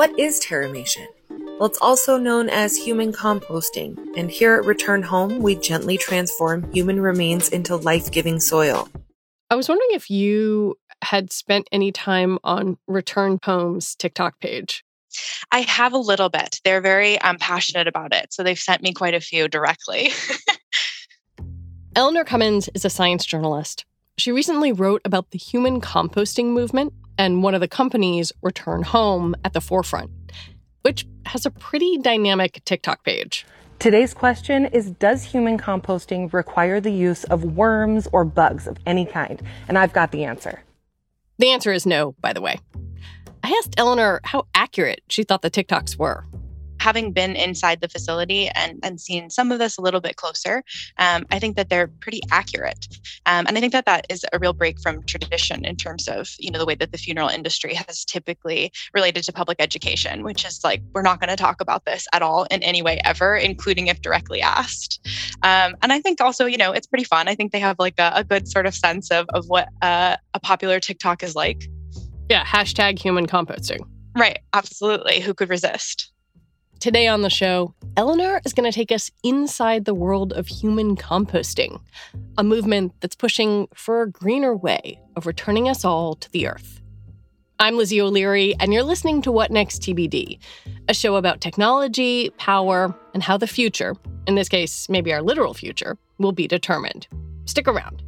What is terramation? Well, it's also known as human composting, and here at Return Home, we gently transform human remains into life giving soil. I was wondering if you had spent any time on Return Home's TikTok page. I have a little bit. They're very um, passionate about it. So they've sent me quite a few directly. Eleanor Cummins is a science journalist. She recently wrote about the human composting movement and one of the companies, Return Home, at the forefront which has a pretty dynamic TikTok page. Today's question is Does human composting require the use of worms or bugs of any kind? And I've got the answer. The answer is no, by the way. I asked Eleanor how accurate she thought the TikToks were having been inside the facility and, and seen some of this a little bit closer, um, I think that they're pretty accurate. Um, and I think that that is a real break from tradition in terms of, you know, the way that the funeral industry has typically related to public education, which is like, we're not going to talk about this at all in any way ever, including if directly asked. Um, and I think also, you know, it's pretty fun. I think they have like a, a good sort of sense of, of what uh, a popular TikTok is like. Yeah, hashtag human composting. Right, absolutely. Who could resist? Today on the show, Eleanor is going to take us inside the world of human composting, a movement that's pushing for a greener way of returning us all to the earth. I'm Lizzie O'Leary, and you're listening to What Next TBD, a show about technology, power, and how the future, in this case, maybe our literal future, will be determined. Stick around.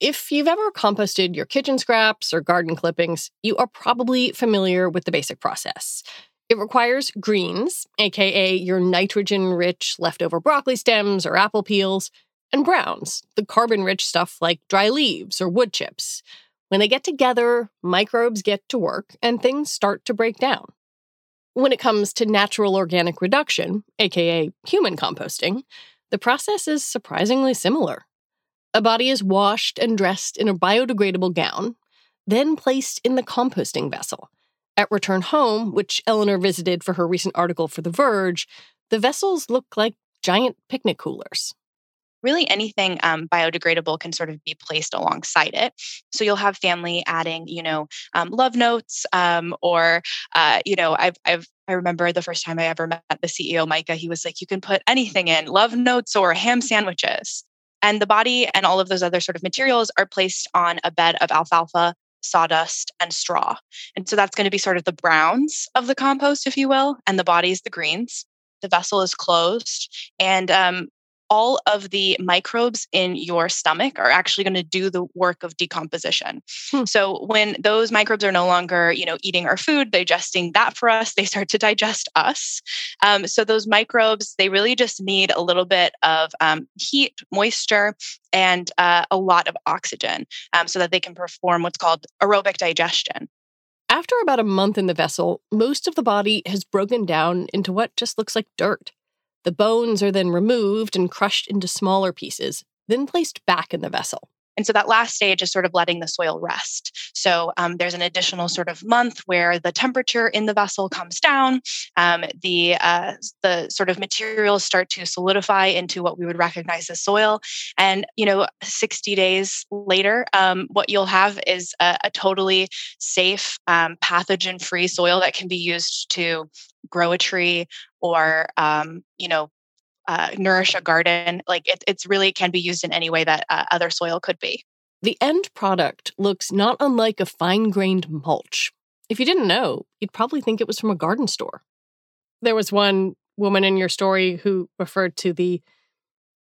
If you've ever composted your kitchen scraps or garden clippings, you are probably familiar with the basic process. It requires greens, aka your nitrogen rich leftover broccoli stems or apple peels, and browns, the carbon rich stuff like dry leaves or wood chips. When they get together, microbes get to work and things start to break down. When it comes to natural organic reduction, aka human composting, the process is surprisingly similar. A body is washed and dressed in a biodegradable gown, then placed in the composting vessel. At return home, which Eleanor visited for her recent article for The Verge, the vessels look like giant picnic coolers really anything um, biodegradable can sort of be placed alongside it. So you'll have family adding, you know, um, love notes, um, or uh, you know, I've I've I remember the first time I ever met the CEO, Micah. He was like, "You can put anything in, love notes or ham sandwiches." And the body and all of those other sort of materials are placed on a bed of alfalfa, sawdust, and straw. And so that's going to be sort of the browns of the compost, if you will, and the body is the greens. The vessel is closed. And um, all of the microbes in your stomach are actually going to do the work of decomposition. Hmm. So when those microbes are no longer, you know, eating our food, digesting that for us, they start to digest us. Um, so those microbes, they really just need a little bit of um, heat, moisture, and uh, a lot of oxygen um, so that they can perform what's called aerobic digestion. After about a month in the vessel, most of the body has broken down into what just looks like dirt. The bones are then removed and crushed into smaller pieces, then placed back in the vessel. And so that last stage is sort of letting the soil rest. So um, there's an additional sort of month where the temperature in the vessel comes down. Um, the uh, the sort of materials start to solidify into what we would recognize as soil. And you know, 60 days later, um, what you'll have is a, a totally safe, um, pathogen-free soil that can be used to grow a tree or um, you know uh, nourish a garden. Like it, it's really can be used in any way that uh, other soil could be. The end product looks not unlike a fine grained mulch. If you didn't know, you'd probably think it was from a garden store. There was one woman in your story who referred to the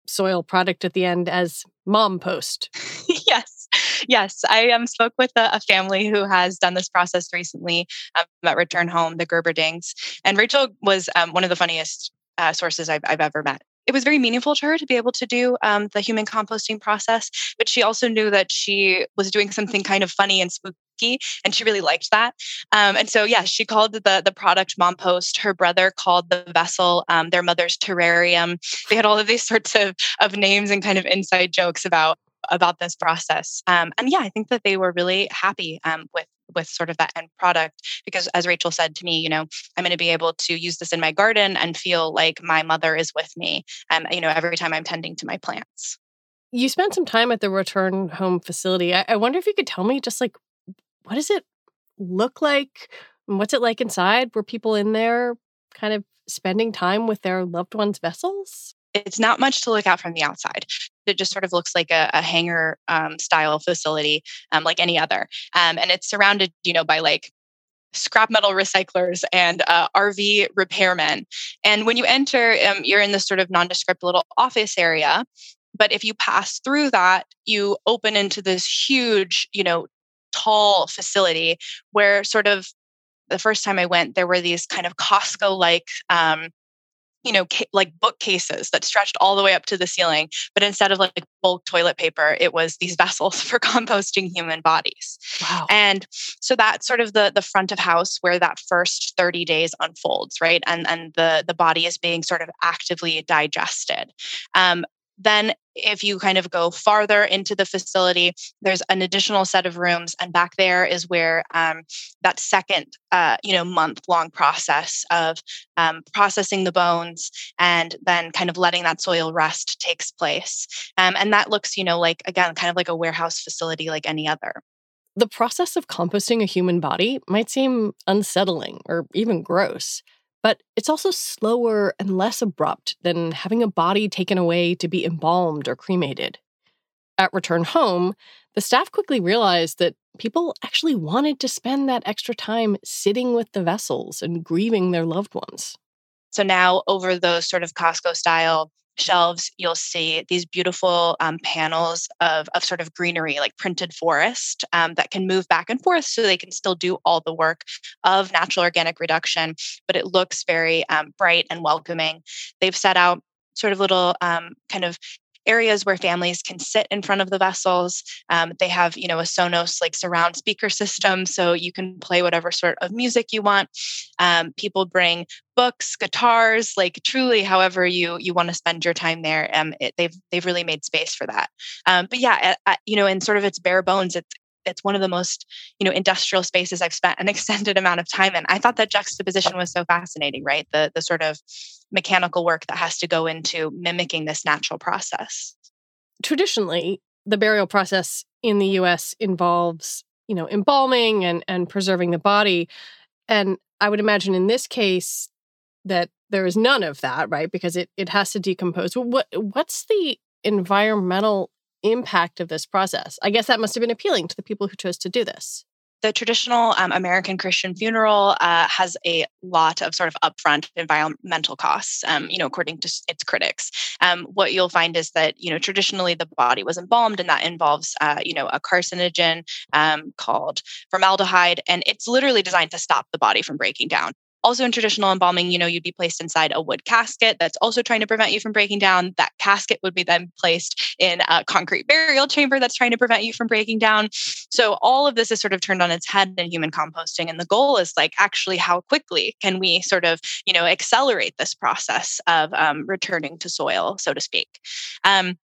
soil product at the end as mom post. yes. Yes. I um, spoke with a, a, family who has done this process recently um, at Return Home, the Gerberdings. And Rachel was um, one of the funniest uh, sources I've, I've ever met. It was very meaningful to her to be able to do um, the human composting process, but she also knew that she was doing something kind of funny and spooky, and she really liked that. Um, and so, yeah, she called the the product Mom Post. Her brother called the vessel um, their mother's terrarium. They had all of these sorts of of names and kind of inside jokes about about this process. Um, and yeah, I think that they were really happy um, with with sort of that end product because as rachel said to me you know i'm going to be able to use this in my garden and feel like my mother is with me um, you know every time i'm tending to my plants. You spent some time at the return home facility. I, I wonder if you could tell me just like what does it look like what's it like inside? Were people in there kind of spending time with their loved ones vessels it's not much to look at from the outside. It just sort of looks like a, a hangar um, style facility, um, like any other, um, and it's surrounded, you know, by like scrap metal recyclers and uh, RV repairmen. And when you enter, um, you're in this sort of nondescript little office area. But if you pass through that, you open into this huge, you know, tall facility where sort of the first time I went, there were these kind of Costco like um, you know, ca- like bookcases that stretched all the way up to the ceiling. But instead of like bulk toilet paper, it was these vessels for composting human bodies. Wow. And so that's sort of the the front of house where that first 30 days unfolds, right? And and the the body is being sort of actively digested. Um, then, if you kind of go farther into the facility, there's an additional set of rooms, and back there is where um, that second, uh, you know, month-long process of um, processing the bones and then kind of letting that soil rest takes place. Um, and that looks, you know, like again, kind of like a warehouse facility, like any other. The process of composting a human body might seem unsettling or even gross. But it's also slower and less abrupt than having a body taken away to be embalmed or cremated. At return home, the staff quickly realized that people actually wanted to spend that extra time sitting with the vessels and grieving their loved ones. So now, over those sort of Costco style shelves, you'll see these beautiful um, panels of, of sort of greenery, like printed forest, um, that can move back and forth so they can still do all the work of natural organic reduction, but it looks very um, bright and welcoming. They've set out sort of little um, kind of areas where families can sit in front of the vessels. Um, they have, you know, a Sonos like surround speaker system, so you can play whatever sort of music you want. Um, people bring books, guitars, like truly, however you you want to spend your time there. Um, it, they've they've really made space for that. Um, but yeah, at, at, you know, in sort of its bare bones, it's it's one of the most you know industrial spaces I've spent an extended amount of time in. I thought that juxtaposition was so fascinating, right? The the sort of mechanical work that has to go into mimicking this natural process. Traditionally, the burial process in the US involves, you know, embalming and and preserving the body. And I would imagine in this case that there is none of that, right? Because it it has to decompose. What what's the environmental impact of this process. I guess that must have been appealing to the people who chose to do this. The traditional um, American Christian funeral uh, has a lot of sort of upfront environmental costs, um, you know, according to its critics. Um, what you'll find is that, you know, traditionally the body was embalmed, and that involves, uh, you know, a carcinogen um, called formaldehyde, and it's literally designed to stop the body from breaking down. Also, in traditional embalming, you know, you'd be placed inside a wood casket that's also trying to prevent you from breaking down. That casket would be then placed in a concrete burial chamber that's trying to prevent you from breaking down. So, all of this is sort of turned on its head in human composting. And the goal is like, actually, how quickly can we sort of, you know, accelerate this process of um, returning to soil, so to speak? Um,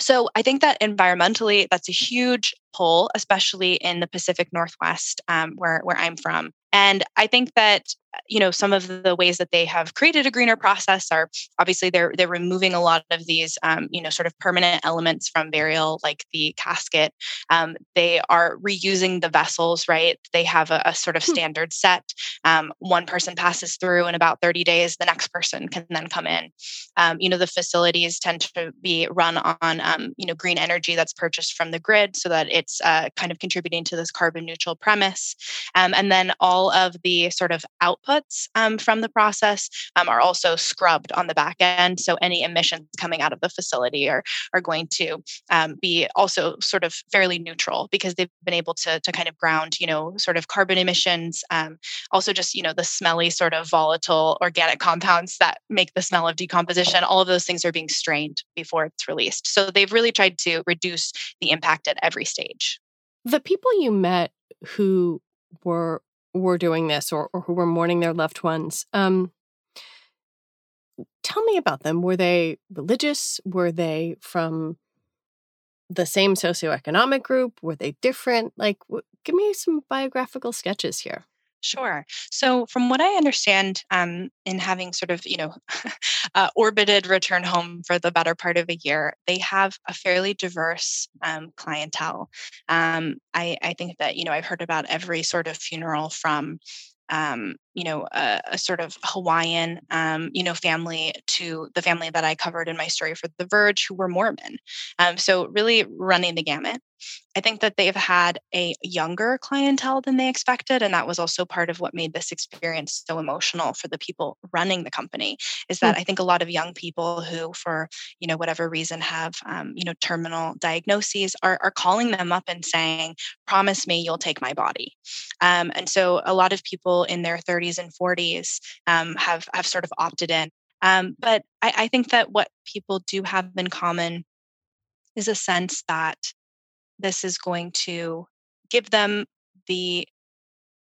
so I think that environmentally, that's a huge pull, especially in the Pacific Northwest, um, where where I'm from. And I think that you know some of the ways that they have created a greener process are obviously they're they're removing a lot of these um, you know sort of permanent elements from burial like the casket. Um, they are reusing the vessels right? They have a, a sort of hmm. standard set. Um, one person passes through in about 30 days the next person can then come in. Um, you know the facilities tend to be run on um, you know green energy that's purchased from the grid so that it's uh, kind of contributing to this carbon neutral premise. Um, and then all of the sort of outputs um, from the process um, are also scrubbed on the back end. So any emissions coming out of the facility are, are going to um, be also sort of fairly neutral because they've been able to, to kind of ground, you know, sort of carbon emissions, um, also just, you know, the smelly sort of volatile organic compounds that make the smell of decomposition. All of those things are being strained before it's released. So they've really tried to reduce the impact at every stage. The people you met who were were doing this or, or who were mourning their loved ones. Um, tell me about them. Were they religious? Were they from the same socioeconomic group? Were they different? Like, w- give me some biographical sketches here. Sure. So, from what I understand, um, in having sort of, you know, uh, orbited return home for the better part of a year, they have a fairly diverse um, clientele. Um, I, I think that, you know, I've heard about every sort of funeral from um, you know, a, a, sort of Hawaiian, um, you know, family to the family that I covered in my story for The Verge, who were Mormon. Um, so really running the gamut. I think that they've had a younger clientele than they expected, and that was also part of what made this experience so emotional for the people running the company. Is that mm I think a lot of young people who, for you know whatever reason, have um, you know terminal diagnoses are are calling them up and saying, "Promise me you'll take my body." Um, and so a lot of people in their 30s 30s and 40s um, have have sort of opted in. Um, but I, I think that what people do have in common is a sense that this is going to give them the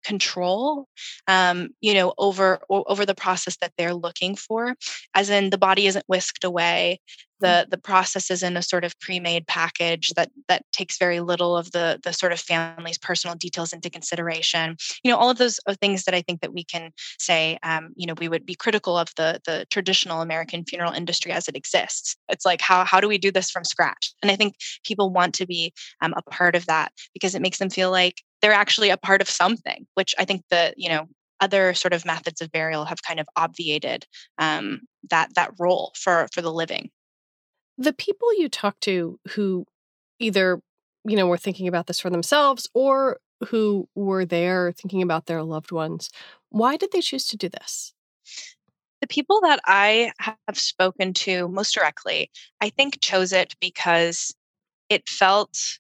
control um, you know over over the process that they're looking for as in the body isn't whisked away the the process is in a sort of pre-made package that that takes very little of the the sort of family's personal details into consideration. You know all of those are things that i think that we can say um, you know we would be critical of the the traditional american funeral industry as it exists. It's like how how do we do this from scratch? And i think people want to be um, a part of that because it makes them feel like they're actually a part of something which i think the you know other sort of methods of burial have kind of obviated um, that that role for for the living the people you talk to who either, you know, were thinking about this for themselves or who were there thinking about their loved ones, why did they choose to do this? The people that I have spoken to most directly, I think chose it because it felt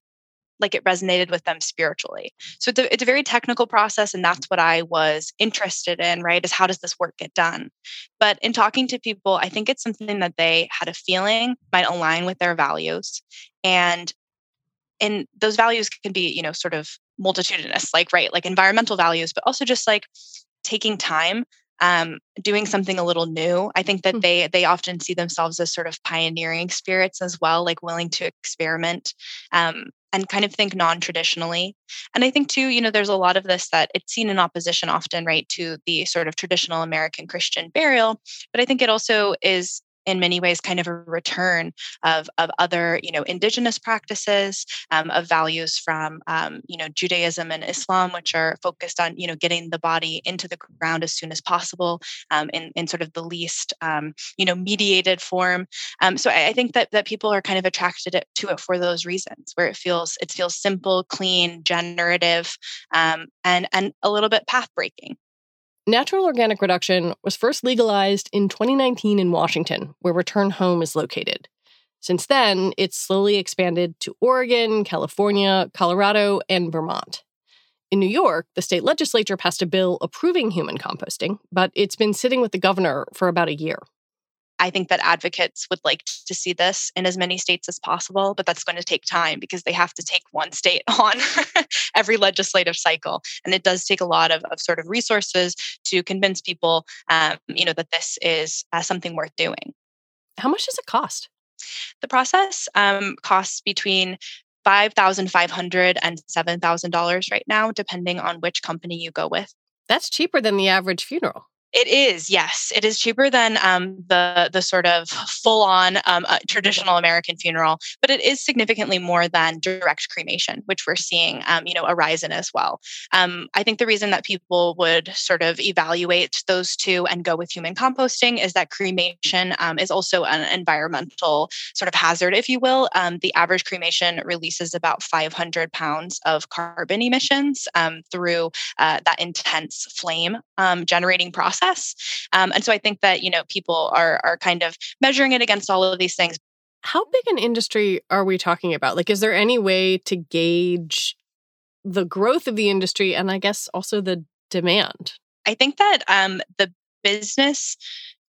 like it resonated with them spiritually. So it's a, it's a very technical process, and that's what I was interested in, right? Is how does this work get done? But in talking to people, I think it's something that they had a feeling might align with their values. And and those values can be, you know, sort of multitudinous, like, right, like environmental values, but also just like taking time um, doing something a little new. I think that mm-hmm. they they often see themselves as sort of pioneering spirits as well, like willing to experiment. Um, and kind of think non-traditionally. And i think too you know there's a lot of this that it's seen in opposition often right to the sort of traditional american christian burial but i think it also is in many ways kind of a return of, of other you know indigenous practices um, of values from um, you know judaism and islam which are focused on you know getting the body into the ground as soon as possible um, in, in sort of the least um, you know mediated form. Um, so I, I, think that that people are kind of attracted to it for those reasons where it feels it feels simple clean generative um, and and a little bit path breaking Natural organic reduction was first legalized in 2019 in Washington, where Return Home is located. Since then, it's slowly expanded to Oregon, California, Colorado, and Vermont. In New York, the state legislature passed a bill approving human composting, but it's been sitting with the governor for about a year. I think that advocates would like to see this in as many states as possible, but that's going to take time because they have to take one state on every legislative cycle. And it does take a lot of, of sort of resources to convince people, um, you know, that this is uh, something worth doing. How much does it cost? The process um, costs between $5,500 and $7,000 right now, depending on which company you go with. That's cheaper than the average funeral. It is, yes. It is cheaper than um, the the sort of full on um, uh, traditional American funeral, but it is significantly more than direct cremation, which we're seeing, um, you know, a rise in as well. Um, I think the reason that people would sort of evaluate those two and go with human composting is that cremation um, is also an environmental sort of hazard, if you will. Um, the average cremation releases about 500 pounds of carbon emissions through uh, that intense flame generating process process. Um, and so I think that, you know, people are, are kind of measuring it against all of these things. How big an industry are we talking about? Like, is there any way to gauge the growth of the industry and I guess also the demand? I think that um, the business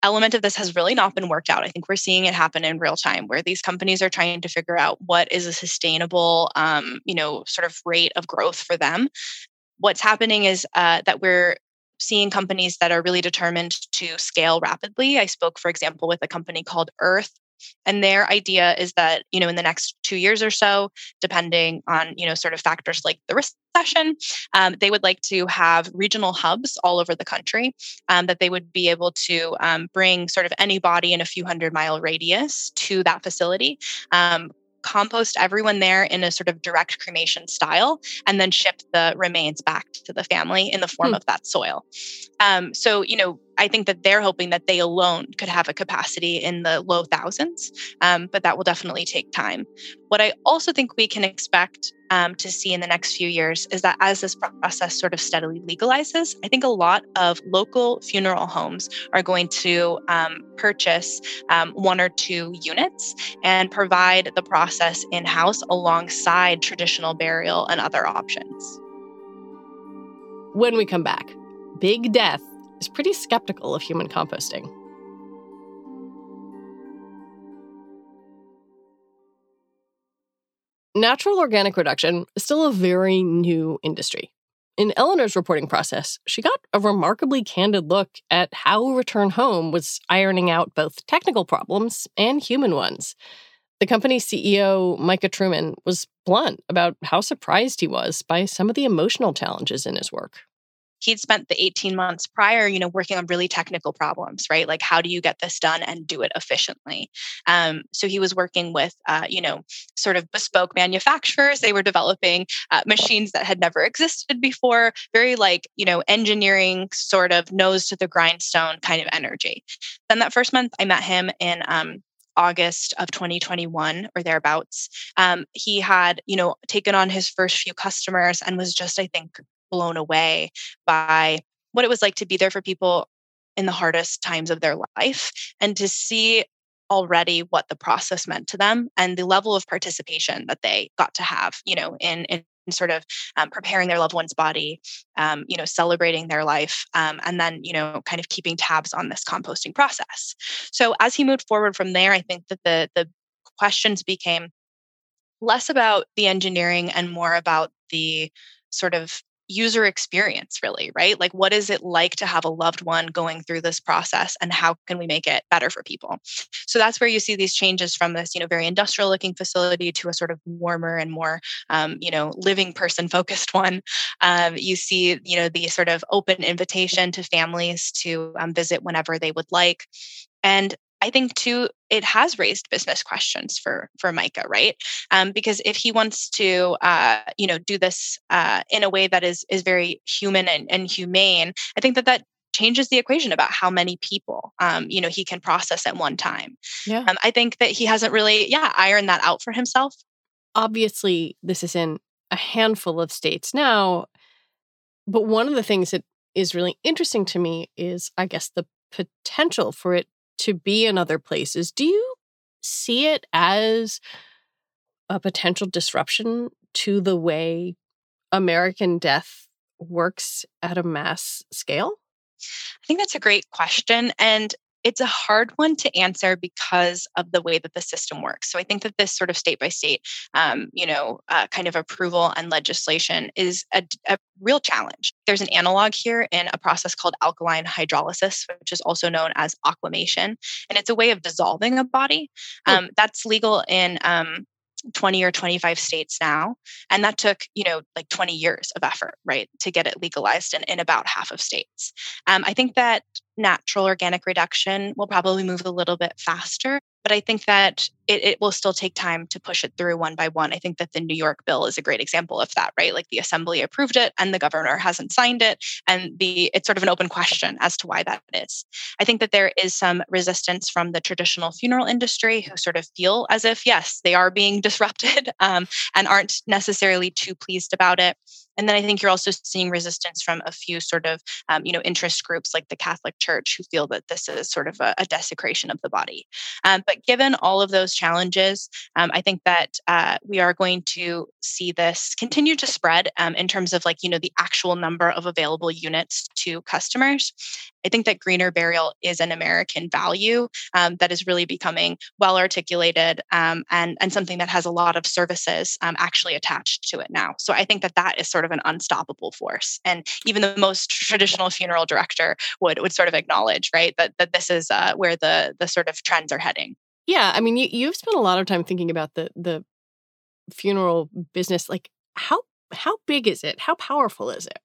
element of this has really not been worked out. I think we're seeing it happen in real time where these companies are trying to figure out what is a sustainable, um, you know, sort of rate of growth for them. What's happening is uh, that we're seeing companies that are really determined to scale rapidly. I spoke, for example, with a company called Earth. And their idea is that, you know, in the next two years or so, depending on, you know, sort of factors like the recession, um, they would like to have regional hubs all over the country um, that they would be able to um, bring sort of anybody in a few hundred mile radius to that facility um, compost everyone there in a sort of direct cremation style, and then ship the remains back to the family in the form hmm. of that soil. Um, so, you know, I think that they're hoping that they alone could have a capacity in the low thousands, um, but that will definitely take time. What I also think we can expect um, to see in the next few years is that as this process sort of steadily legalizes, I think a lot of local funeral homes are going to um, purchase um, one or two units and provide the process in house alongside traditional burial and other options. When we come back, Big Death is pretty skeptical of human composting. Natural organic reduction is still a very new industry. In Eleanor's reporting process, she got a remarkably candid look at how Return Home was ironing out both technical problems and human ones. The company's CEO, Micah Truman, was blunt about how surprised he was by some of the emotional challenges in his work he'd spent the 18 months prior you know working on really technical problems right? Like how do you get this done and do it efficiently? Um, so he was working with uh, you know sort of bespoke manufacturers. They were developing uh, machines that had never existed before very like you know engineering sort of nose to the grindstone kind of energy. Then that first month i met him in um, August of 2021 or thereabouts. Um, he had, you know, taken on his first few customers and was just, I think, blown away by what it was like to be there for people in the hardest times of their life and to see already what the process meant to them and the level of participation that they got to have you know in, in sort of um, preparing their loved one's body um, you know celebrating their life um, and then you know kind of keeping tabs on this composting process. So as he moved forward from there i think that the the questions became less about the engineering and more about the sort of user experience really right? Like what is it like to have a loved one going through this process and how can we make it better for people? So that's where you see these changes from this you know very industrial looking facility to a sort of warmer and more um, you know living person focused one. Um, you see you know the sort of open invitation to families to um, visit whenever they would like. And I think too, it has raised business questions for for Micah, right? Um, because if he wants to, uh, you know, do this uh, in a way that is is very human and, and humane, I think that that changes the equation about how many people, um, you know, he can process at one time. Yeah, um, I think that he hasn't really, yeah, ironed that out for himself. Obviously, this is in a handful of states now, but one of the things that is really interesting to me is, I guess, the potential for it to be in other places. Do you see it as a potential disruption to the way American death works at a mass scale? I think that's a great question. And it's a hard one to answer because of the way that the system works. So I think that this sort of state by state, um, you know, uh, kind of approval and legislation is a, a, real challenge. There's an analog here in a process called alkaline hydrolysis, which is also known as aquamation, and it's a way of dissolving a body. Um, that's legal in um, 20 or 25 states now and that took you know like 20 years of effort right to get it legalized in, in about half of states. Um, i think that natural organic reduction will probably move a little bit faster but I think that it, it, will still take time to push it through one by one. I think that the New York bill is a great example of that, right? Like the assembly approved it and the governor hasn't signed it. And the it's sort of an open question as to why that is. I think that there is some resistance from the traditional funeral industry who sort of feel as if, yes, they are being disrupted um, and aren't necessarily too pleased about it. And then I think you're also seeing resistance from a few sort of, um, you know, interest groups like the Catholic Church who feel that this is sort of a, a desecration of the body. Um, but given all of those challenges, um, I think that uh, we are going to see this continue to spread um, in terms of like, you know, the actual number of available units to customers. I think that greener burial is an American value um, that is really becoming well articulated um, and, and something that has a lot of services um, actually attached to it now. So I think that that is sort of an unstoppable force. And even the most traditional funeral director would, would sort of acknowledge, right, that, that this is uh, where the, the sort of trends are heading. Yeah, I mean, you, you've spent a lot of time thinking about the the funeral business. Like, how how big is it? How powerful is it?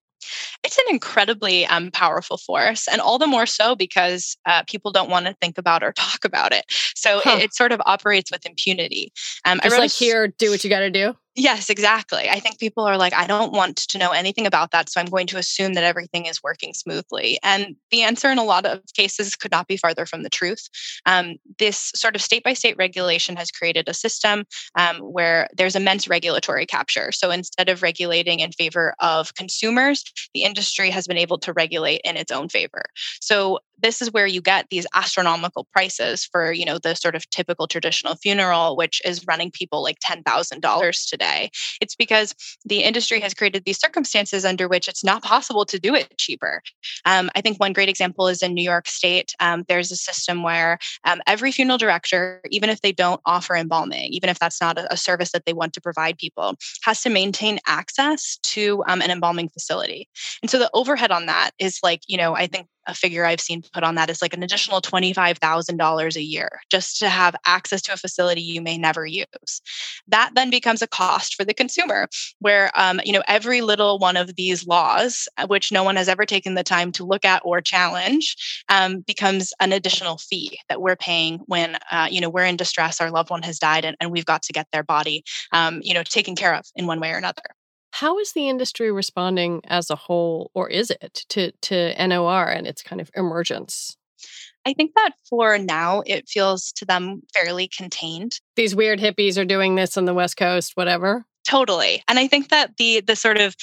It's an incredibly um, powerful force, and all the more so because uh, people don't want to think about or talk about it. So huh. it, it, sort of operates with impunity. Um, Just like a, here, do what you got to do. Yes, exactly. I think people are like, I don't want to know anything about that. So I'm going to assume that everything is working smoothly. And the answer in a lot of cases could not be farther from the truth. Um, this sort of state by state regulation has created a system um, where there's immense regulatory capture. So instead of regulating in favor of consumers, the industry has been able to regulate in its own favor. So this is where you get these astronomical prices for you know the sort of typical traditional funeral which is running people like $10000 today. It's because the industry has created these circumstances under which it's not possible to do it cheaper. Um, i think one great example is in new york state um, there's a system where um, every funeral director even if they don't offer embalming even if that's not a, a, service that they want to provide people has to maintain access to um, an embalming facility. And so the overhead on that is like you know i think a figure I've seen put on that is like an additional $25,000 a year just to have access to a facility you may never use. That then becomes a cost for the consumer, where um, you know every little one of these laws, uh, which no one has ever taken the time to look at or challenge, um, becomes an additional fee that we're paying when uh, you know we're in distress, our loved one has died, and, and we've got to get their body um, you know taken care of in one way or another. How is the industry responding as a whole, or is it to to NOR and its kind of emergence? I think that for now, it feels to them fairly contained. These weird hippies are doing this on the West Coast, whatever. Totally, and I think that the the sort of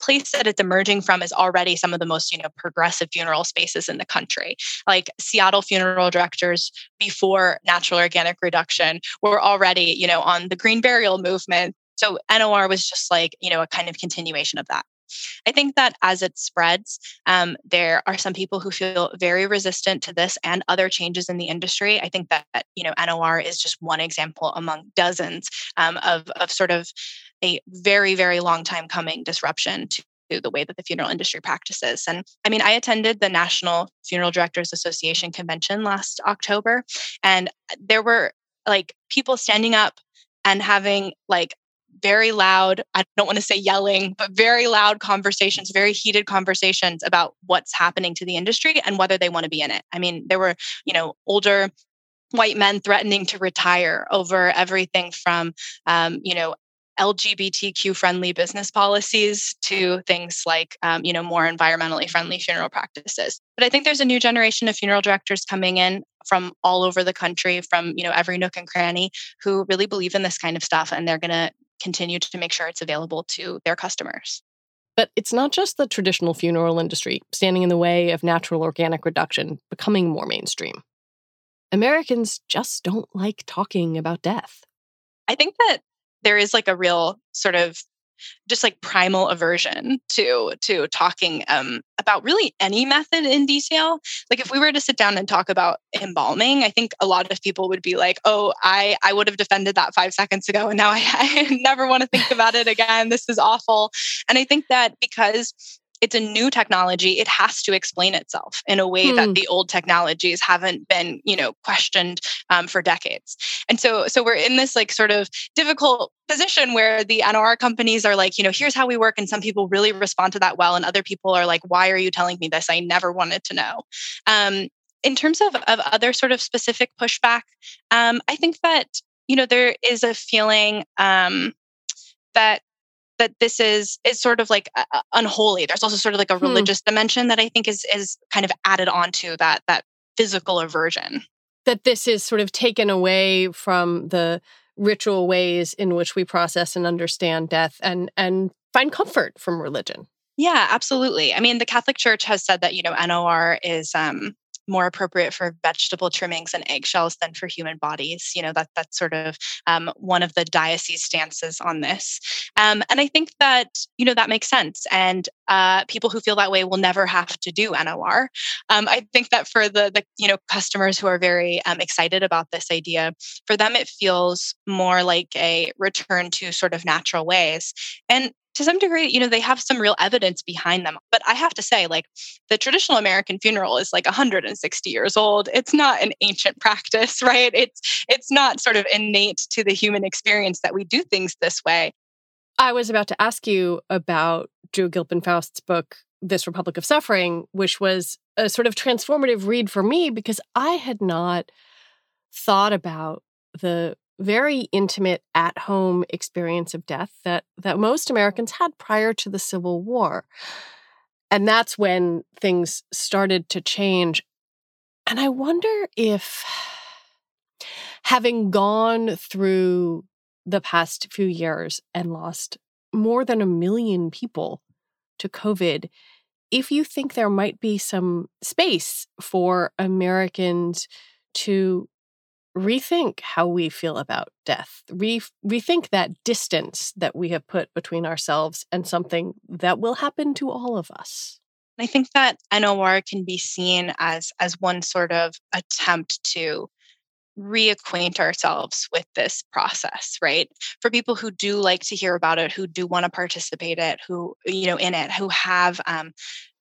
place that it's emerging from is already some of the most you know progressive funeral spaces in the country like seattle funeral directors before natural organic reduction were already you know on the green burial movement so NOR was just like, you know, a kind of continuation of that. I think that as it spreads, um, there are some people who feel very resistant to this and other changes in the industry. I think that you know NOR is just one example among dozens um, of of sort of a very very long time coming disruption to the way that the funeral industry practices. And I mean, I attended the National Funeral Directors Association convention last October, and there were like people standing up and having like very loud, I don't want to say yelling, but very loud conversations, very heated conversations about what's happening to the industry and whether they want to be in it. I mean, there were, you know, older white men threatening to retire over everything from, um, you know, LGBTQ friendly business policies to things like, um, you know, more environmentally friendly funeral practices. But I think there's a new generation of funeral directors coming in from all over the country, from you know every nook and cranny, who really believe in this kind of stuff, and they're going to continue to make sure it's available to their customers. But it's not just the traditional funeral industry standing in the way of natural organic reduction becoming more mainstream. Americans just don't like talking about death. I think that there is like a real sort of just like primal aversion to to talking um, about really any method in detail. Like if we were to sit down and talk about embalming i think a lot of people would be like oh i i would have defended that five seconds ago and now i, I never want to think about it again. This is awful. And i think that because it's a new technology it has to explain itself in a way hmm. that the old technologies haven't been you know questioned um, for decades. And so so we're in this like sort of difficult position where the nor companies are like you know here's how we work and some people really respond to that well and other people are like why are you telling me this? I never wanted to know. Um, in terms of, of other sort of specific pushback um, i think that you know there is a feeling um, that that this is is sort of like uh, unholy. There's also sort of like a hmm. religious hmm. dimension that I think is is kind of added onto that that physical aversion. That this is sort of taken away from the ritual ways in which we process and understand death and and find comfort from religion. Yeah, absolutely. I mean, the Catholic Church has said that you know NOR is um, more appropriate for vegetable trimmings and eggshells than for human bodies. You know, that that's sort of um, one of the diocese stances on this. Um, and I think that, you know, that makes sense. And uh, people who feel that way will never have to do NOR. Um, I think that for the, the, you know, customers who are very um, excited about this idea, for them, it feels more like a return to sort of natural ways. And to some degree, you know, they have some real evidence behind them. But I have to say, like, the traditional American funeral is like 160 years old. It's not an ancient practice, right? It's it's not sort of innate to the human experience that we do things this way. I was about to ask you about Drew Gilpin Faust's book, This Republic of Suffering, which was a sort of transformative read for me because I had not thought about the very intimate at home experience of death that that most Americans had prior to the Civil War. And that's when things started to change. And I wonder if having gone through the past few years and lost more than a million people to COVID, if you think there might be some space for Americans to rethink how we feel about death, Re- rethink that distance that we have put between ourselves and something that will happen to all of us. I think that NOR can be seen as as one sort of attempt to reacquaint ourselves with this process right for people who do like to hear about it who do want to participate it who you know in it who have um,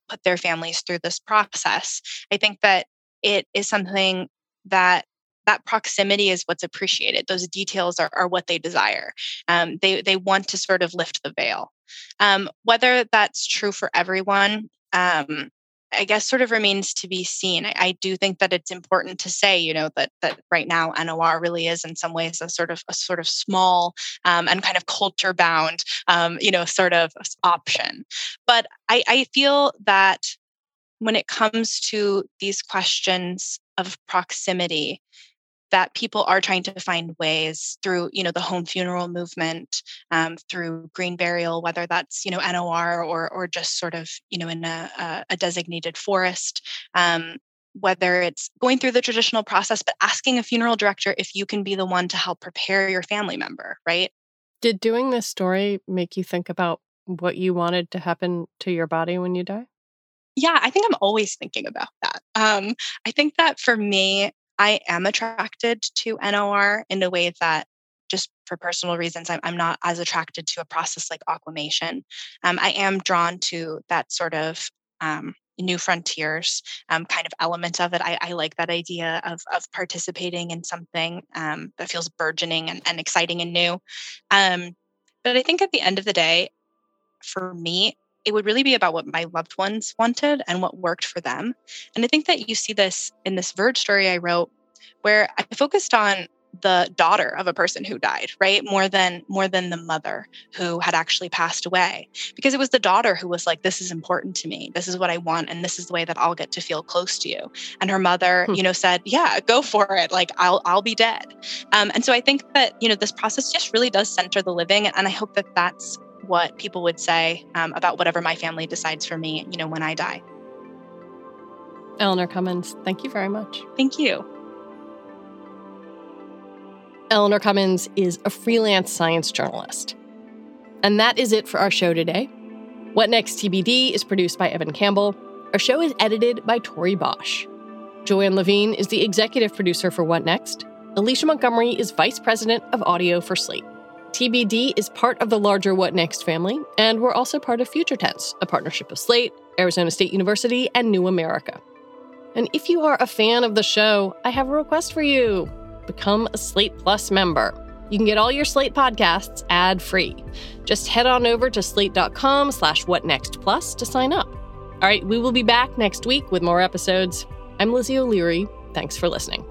put their families through this process i think that it is something that that proximity is what's appreciated. Those details are, are what they desire. Um, they they want to sort of lift the veil. Um, whether that's true for everyone, um, I guess, sort of remains to be seen. I, I, do think that it's important to say, you know, that that right now NOR really is in some ways a sort of a sort of small um, and kind of culture bound, um, you know, sort of option. But I, I feel that when it comes to these questions of proximity that people are trying to find ways through you know the home funeral movement um, through green burial whether that's you know nor or or just sort of you know in a, a designated forest um, whether it's going through the traditional process but asking a funeral director if you can be the one to help prepare your family member right? Did doing this story make you think about what you wanted to happen to your body when you die? Yeah i think i'm always thinking about that. Um, i think that for me I am attracted to NOR in a way that just for personal reasons, I'm, I'm not as attracted to a process like aquamation. Um, I am drawn to that sort of um, new frontiers um, kind of element of it. I, I, like that idea of, of participating in something um, that feels burgeoning and, and exciting and new. Um, but I think at the end of the day, for me, it would really be about what my loved ones wanted and what worked for them. And I think that you see this in this Verge story I wrote, where I focused on the daughter of a person who died right? More than more than the mother who had actually passed away. Because it was the daughter who was like this is important to me. This is what i want and this is the way that i'll get to feel close to you. And her mother hmm. you know said yeah go for it. Like i'll i'll be dead. Um, and so i think that you know this process just really does center the living and i hope that that's what people would say um, about whatever my family decides for me, you know, when I die. Eleanor Cummins, thank you very much. Thank you. Eleanor Cummins is a freelance science journalist. And that is it for our show today. What Next TBD is produced by Evan Campbell. Our show is edited by Tori Bosch. Joanne Levine is the executive producer for What Next. Alicia Montgomery is vice president of audio for Slate. TBD is part of the larger What Next family, and we're also part of Future Tense, a partnership of Slate, Arizona State University, and New America. And if you are a fan of the show, I have a request for you become a Slate Plus member. You can get all your Slate podcasts ad free. Just head on over to slate.com slash whatnextplus to sign up. All right, we will be back next week with more episodes. I'm Lizzie O'Leary. Thanks for listening.